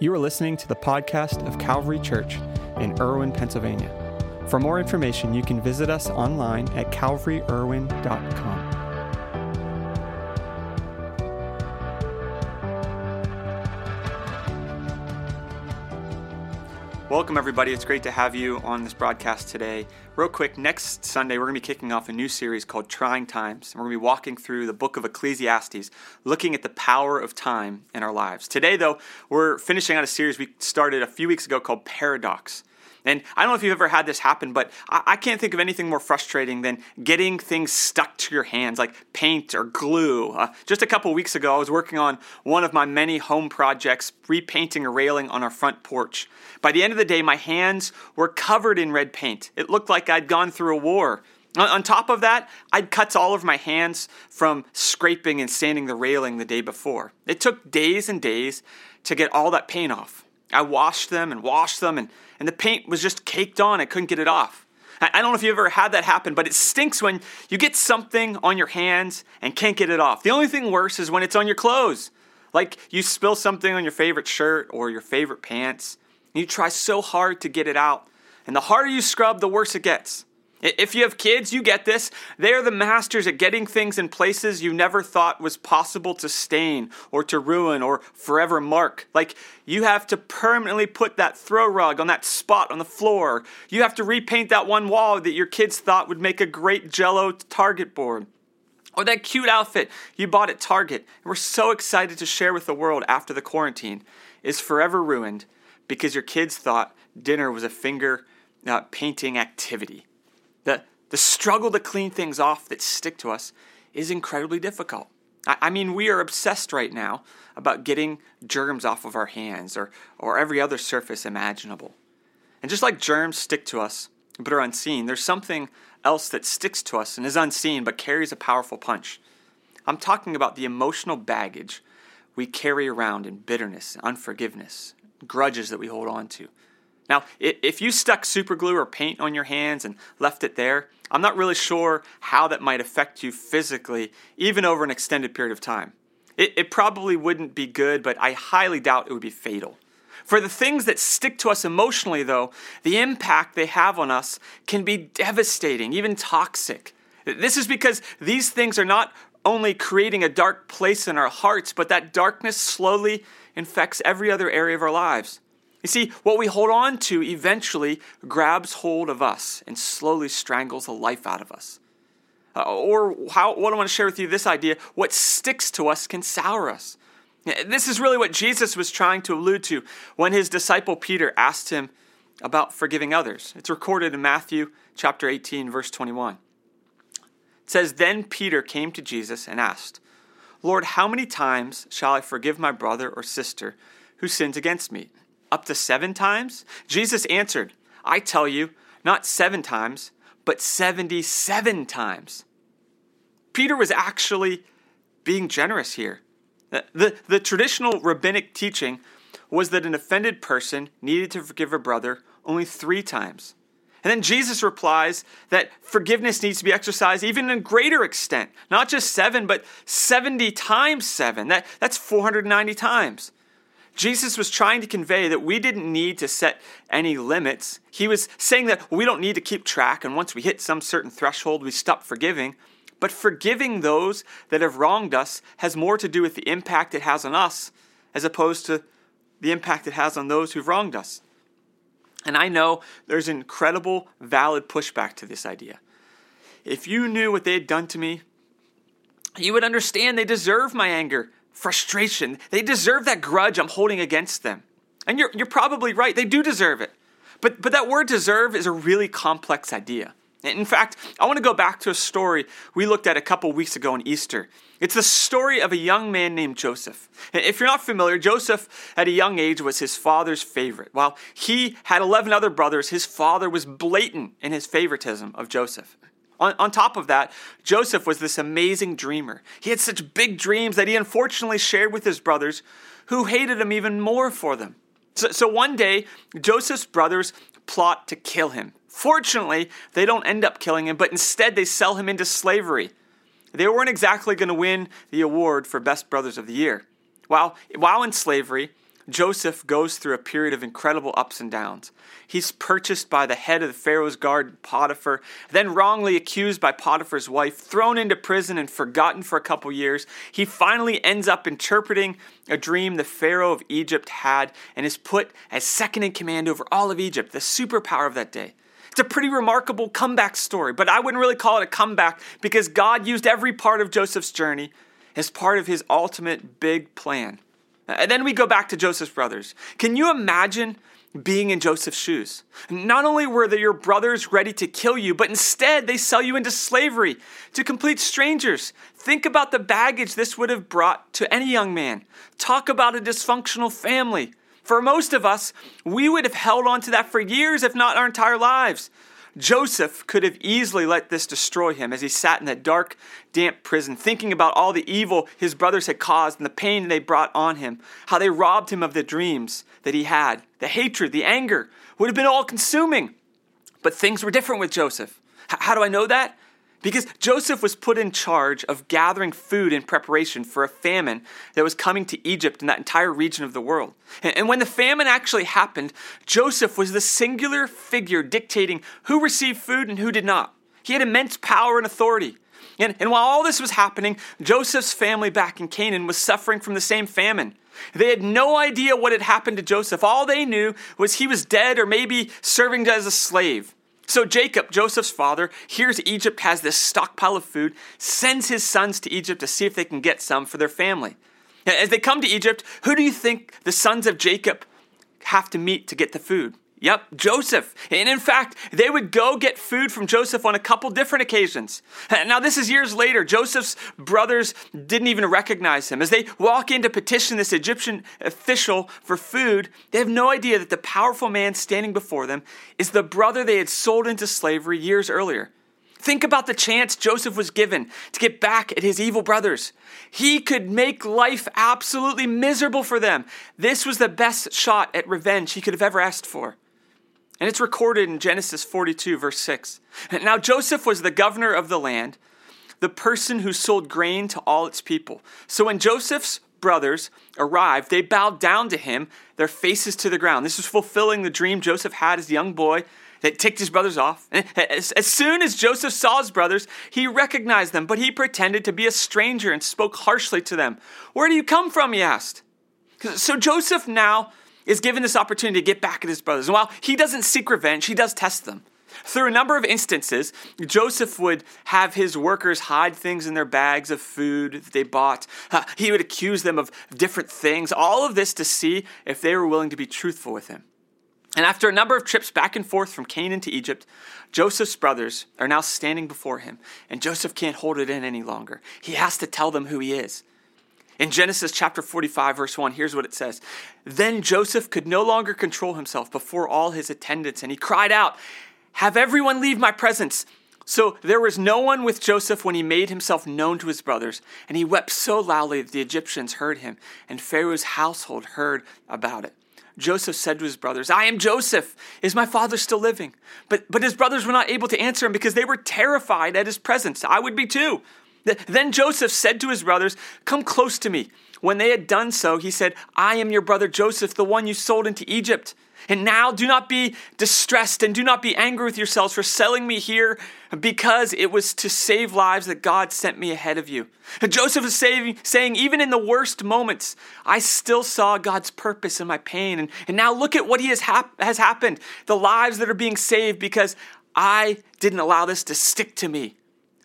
You are listening to the podcast of Calvary Church in Irwin, Pennsylvania. For more information, you can visit us online at calvaryirwin.com. Welcome, everybody. It's great to have you on this broadcast today. Real quick, next Sunday, we're going to be kicking off a new series called Trying Times. We're going to be walking through the book of Ecclesiastes, looking at the power of time in our lives. Today, though, we're finishing out a series we started a few weeks ago called Paradox. And I don't know if you've ever had this happen, but I, I, can't think of anything more frustrating than getting things stuck to your hands, like paint or glue. Uh, just a couple weeks ago, I was working on one of my many home projects, repainting a railing on our front porch. By the end of the day, my hands were covered in red paint. It looked like I'd gone through a war. On top of that, I'd cut all of my hands from scraping and sanding the railing the day before. It took days and days to get all that paint off. I washed them and washed them, and, and the paint was just caked on. I couldn't get it off. I, I don't know if you've ever had that happen, but it stinks when you get something on your hands and can't get it off. The only thing worse is when it's on your clothes. Like you spill something on your favorite shirt or your favorite pants, and you try so hard to get it out. And the harder you scrub, the worse it gets. If you have kids, you get this. They are the masters at getting things in places you never thought was possible to stain or to ruin or forever mark. Like you have to permanently put that throw rug on that spot on the floor. You have to repaint that one wall that your kids thought would make a great jello target board. Or that cute outfit you bought at Target and were so excited to share with the world after the quarantine is forever ruined because your kids thought dinner was a finger uh, painting activity. The, the struggle to clean things off that stick to us is incredibly difficult. I, I mean, we are obsessed right now about getting germs off of our hands or, or every other surface imaginable. And just like germs stick to us but are unseen, there's something else that sticks to us and is unseen but carries a powerful punch. I'm talking about the emotional baggage we carry around in bitterness, unforgiveness, grudges that we hold on to. Now, if you stuck super glue or paint on your hands and left it there, I'm not really sure how that might affect you physically, even over an extended period of time. It, it, probably wouldn't be good, but I highly doubt it would be fatal. For the things that stick to us emotionally, though, the impact they have on us can be devastating, even toxic. This is because these things are not only creating a dark place in our hearts, but that darkness slowly infects every other area of our lives. You see, what we hold on to eventually grabs hold of us and slowly strangles the life out of us. Uh, or how, what I want to share with you this idea what sticks to us can sour us. This is really what Jesus was trying to allude to when his disciple Peter asked him about forgiving others. It's recorded in Matthew chapter 18, verse 21. It says, Then Peter came to Jesus and asked, Lord, how many times shall I forgive my brother or sister who sins against me? Up to seven times? Jesus answered, I tell you, not seven times, but 77 times. Peter was actually being generous here. The, the, traditional rabbinic teaching was that an offended person needed to forgive a brother only three times. And then Jesus replies that forgiveness needs to be exercised even in greater extent, not just seven, but 70 times seven. That, that's 490 times. Jesus was trying to convey that we didn't need to set any limits. He was saying that we don't need to keep track, and once we hit some certain threshold, we stop forgiving. But forgiving those that have wronged us has more to do with the impact it has on us as opposed to the impact it has on those who've wronged us. And I know there's incredible, valid pushback to this idea. If you knew what they had done to me, you would understand they deserve my anger frustration. They deserve that grudge I'm holding against them. And you're, you're probably right, they do deserve it. But, but that word deserve is a really complex idea. In fact, I want to go back to a story we looked at a couple weeks ago on Easter. It's the story of a young man named Joseph. If you're not familiar, Joseph at a young age was his father's favorite. While he had 11 other brothers, his father was blatant in his favoritism of Joseph. On, on top of that, Joseph was this amazing dreamer. He had such big dreams that he unfortunately shared with his brothers, who hated him even more for them. So, so one day, Joseph's brothers plot to kill him. Fortunately, they don't end up killing him, but instead they sell him into slavery. They weren't exactly going to win the award for Best Brothers of the Year. While, while in slavery, Joseph goes through a period of incredible ups and downs. He's purchased by the head of the Pharaoh's guard, Potiphar, then wrongly accused by Potiphar's wife, thrown into prison and forgotten for a couple years. He finally ends up interpreting a dream the Pharaoh of Egypt had and is put as second in command over all of Egypt, the superpower of that day. It's a pretty remarkable comeback story, but I wouldn't really call it a comeback because God used every part of Joseph's journey as part of his ultimate big plan. And then we go back to Joseph's brothers. Can you imagine being in Joseph's shoes? Not only were your brothers ready to kill you, but instead they sell you into slavery to complete strangers. Think about the baggage this would have brought to any young man. Talk about a dysfunctional family. For most of us, we would have held on to that for years, if not our entire lives. Joseph could have easily let this destroy him as he sat in that dark, damp prison, thinking about all the evil his brothers had caused and the pain they brought on him, how they robbed him of the dreams that he had. The hatred, the anger would have been all consuming. But things were different with Joseph. H- how do I know that? Because Joseph was put in charge of gathering food in preparation for a famine that was coming to Egypt and that entire region of the world. And when the famine actually happened, Joseph was the singular figure dictating who received food and who did not. He had immense power and authority. And, and while all this was happening, Joseph's family back in Canaan was suffering from the same famine. They had no idea what had happened to Joseph. All they knew was he was dead or maybe serving as a slave. So Jacob, Joseph's father, hears Egypt has this stockpile of food, sends his sons to Egypt to see if they can get some for their family. As they come to Egypt, who do you think the sons of Jacob have to meet to get the food? Yep, Joseph. And in fact, they would go get food from Joseph on a couple different occasions. Now, this is years later. Joseph's brothers didn't even recognize him. As they walk in to petition this Egyptian official for food, they have no idea that the powerful man standing before them is the brother they had sold into slavery years earlier. Think about the chance Joseph was given to get back at his evil brothers. He could make life absolutely miserable for them. This was the best shot at revenge he could have ever asked for. And it's recorded in Genesis 42, verse 6. Now, Joseph was the governor of the land, the person who sold grain to all its people. So when Joseph's brothers arrived, they bowed down to him, their faces to the ground. This was fulfilling the dream Joseph had as a young boy that ticked his brothers off. As, as soon as Joseph saw his brothers, he recognized them, but he pretended to be a stranger and spoke harshly to them. Where do you come from? he asked. So Joseph now is given this opportunity to get back at his brothers. And while he doesn't seek revenge, he does test them. Through a number of instances, Joseph would have his workers hide things in their bags of food that they bought. Uh, he would accuse them of different things, all of this to see if they were willing to be truthful with him. And after a number of trips back and forth from Canaan to Egypt, Joseph's brothers are now standing before him, and Joseph can't hold it in any longer. He has to tell them who he is. In Genesis chapter 45, verse 1, here's what it says Then Joseph could no longer control himself before all his attendants, and he cried out, Have everyone leave my presence. So there was no one with Joseph when he made himself known to his brothers, and he wept so loudly that the Egyptians heard him, and Pharaoh's household heard about it. Joseph said to his brothers, I am Joseph. Is my father still living? But, but his brothers were not able to answer him because they were terrified at his presence. I would be too. Then Joseph said to his brothers, Come close to me. When they had done so, he said, I am your brother Joseph, the one you sold into Egypt. And now do not be distressed and do not be angry with yourselves for selling me here because it was to save lives that God sent me ahead of you. Joseph is saying, saying even in the worst moments, I still saw God's purpose in my pain. And, and now look at what he has, hap- has happened the lives that are being saved because I didn't allow this to stick to me.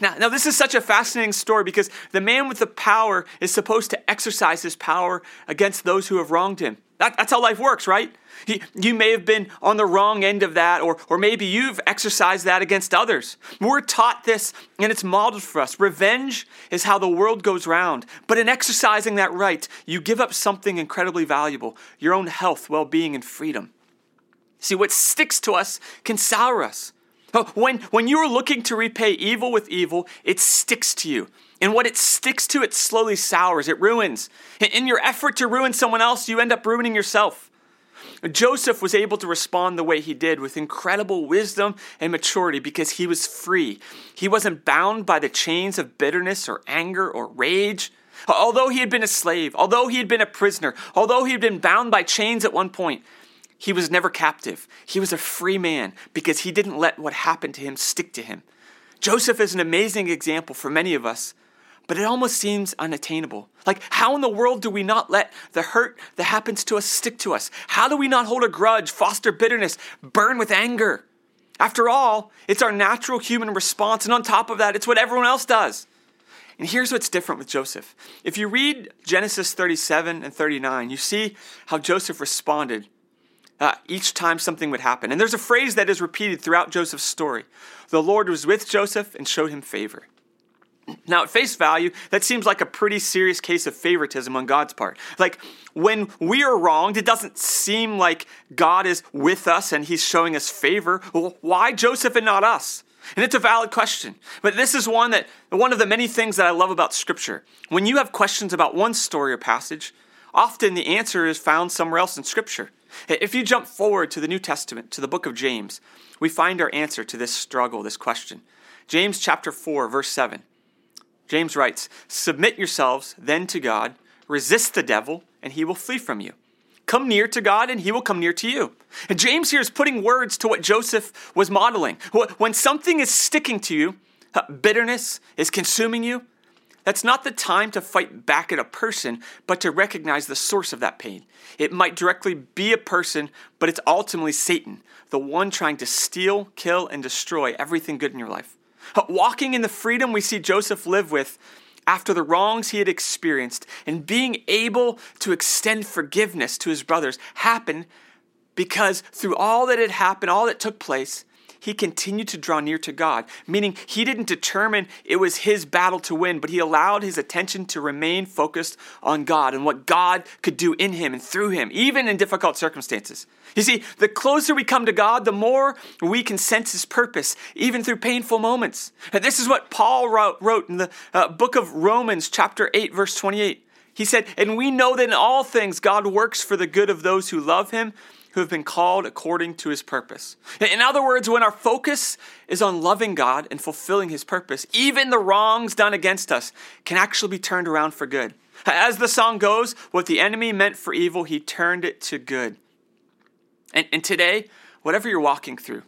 Now, now, this is such a fascinating story because the man with the power is supposed to exercise his power against those who have wronged him. That, that's how life works, right? He, you may have been on the wrong end of that, or, or maybe you've exercised that against others. We're taught this, and it's modeled for us. Revenge is how the world goes round. But in exercising that right, you give up something incredibly valuable your own health, well being, and freedom. See, what sticks to us can sour us. When, when you are looking to repay evil with evil, it sticks to you. And what it sticks to, it slowly sours, it ruins. In your effort to ruin someone else, you end up ruining yourself. Joseph was able to respond the way he did with incredible wisdom and maturity because he was free. He wasn't bound by the chains of bitterness or anger or rage. Although he had been a slave, although he had been a prisoner, although he had been bound by chains at one point, he was never captive. He was a free man because he didn't let what happened to him stick to him. Joseph is an amazing example for many of us, but it almost seems unattainable. Like, how in the world do we not let the hurt that happens to us stick to us? How do we not hold a grudge, foster bitterness, burn with anger? After all, it's our natural human response, and on top of that, it's what everyone else does. And here's what's different with Joseph. If you read Genesis 37 and 39, you see how Joseph responded uh, each time something would happen. And there's a phrase that is repeated throughout Joseph's story The Lord was with Joseph and showed him favor. Now, at face value, that seems like a pretty serious case of favoritism on God's part. Like, when we are wronged, it doesn't seem like God is with us and he's showing us favor. Well, why Joseph and not us? And it's a valid question. But this is one that one of the many things that I love about scripture. When you have questions about one story or passage, often the answer is found somewhere else in scripture. If you jump forward to the New Testament, to the book of James, we find our answer to this struggle, this question. James chapter 4, verse 7. James writes, Submit yourselves then to God, resist the devil, and he will flee from you. Come near to God, and he will come near to you. And James here is putting words to what Joseph was modeling. When something is sticking to you, uh, bitterness is consuming you, that's not the time to fight back at a person, but to recognize the source of that pain. It might directly be a person, but it's ultimately Satan, the one trying to steal, kill, and destroy everything good in your life. Walking in the freedom we see Joseph live with after the wrongs he had experienced and being able to extend forgiveness to his brothers happened because through all that had happened, all that took place, he continued to draw near to God, meaning he didn't determine it was his battle to win, but he allowed his attention to remain focused on God and what God could do in him and through him, even in difficult circumstances. You see, the closer we come to God, the more we can sense his purpose, even through painful moments. And this is what Paul wrote, in the uh, book of Romans, chapter 8, verse 28. He said, And we know that in all things God works for the good of those who love him who have been called according to his purpose. In other words, when our focus is on loving God and fulfilling his purpose, even the wrongs done against us can actually be turned around for good. As the song goes, what the enemy meant for evil, he turned it to good. And, and today, whatever you're walking through,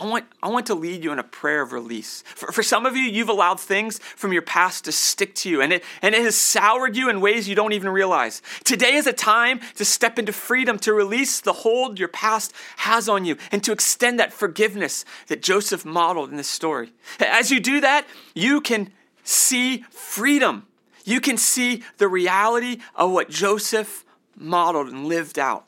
I want, I want to lead you in a prayer of release. For, for some of you, you've allowed things from your past to stick to you, and it, and it has soured you in ways you don't even realize. Today is a time to step into freedom, to release the hold your past has on you, and to extend that forgiveness that Joseph modeled in this story. As you do that, you can see freedom. You can see the reality of what Joseph modeled and lived out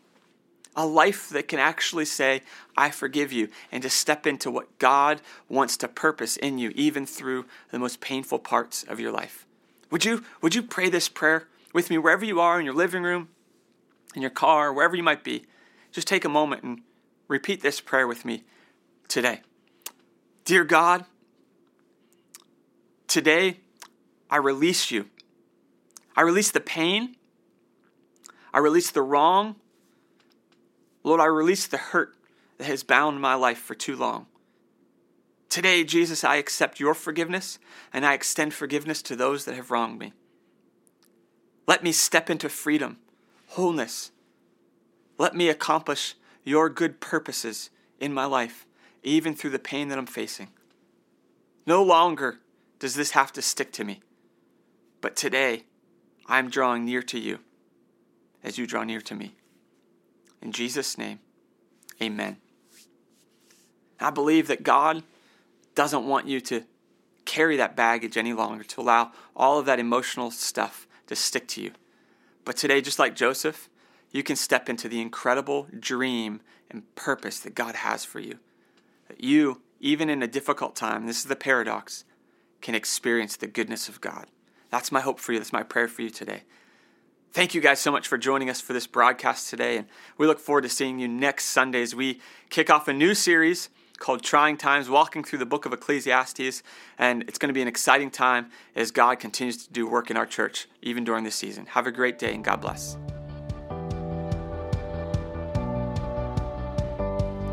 a life that can actually say, I forgive you, and to step into what God wants to purpose in you, even through the most painful parts of your life. Would you, would you pray this prayer with me wherever you are in your living room, in your car, wherever you might be? Just take a moment and repeat this prayer with me today. Dear God, today I release you. I release the pain. I release the wrong Lord, I release the hurt that has bound my life for too long. Today, Jesus, I accept your forgiveness and I extend forgiveness to those that have wronged me. Let me step into freedom, wholeness. Let me accomplish your good purposes in my life, even through the pain that I'm facing. No longer does this have to stick to me, but today I'm drawing near to you as you draw near to me. In Jesus' name, amen. I believe that God doesn't want you to carry that baggage any longer, to allow all of that emotional stuff to stick to you. But today, just like Joseph, you can step into the incredible dream and purpose that God has for you. That you, even in a difficult time, this is the paradox, can experience the goodness of God. That's my hope for you. That's my prayer for you today. Thank you guys so much for joining us for this broadcast today, and we look forward to seeing you next Sunday as we kick off a new series called Trying Times, walking through the book of Ecclesiastes. And it's going to be an exciting time as God continues to do work in our church, even during this season. Have a great day, and God bless.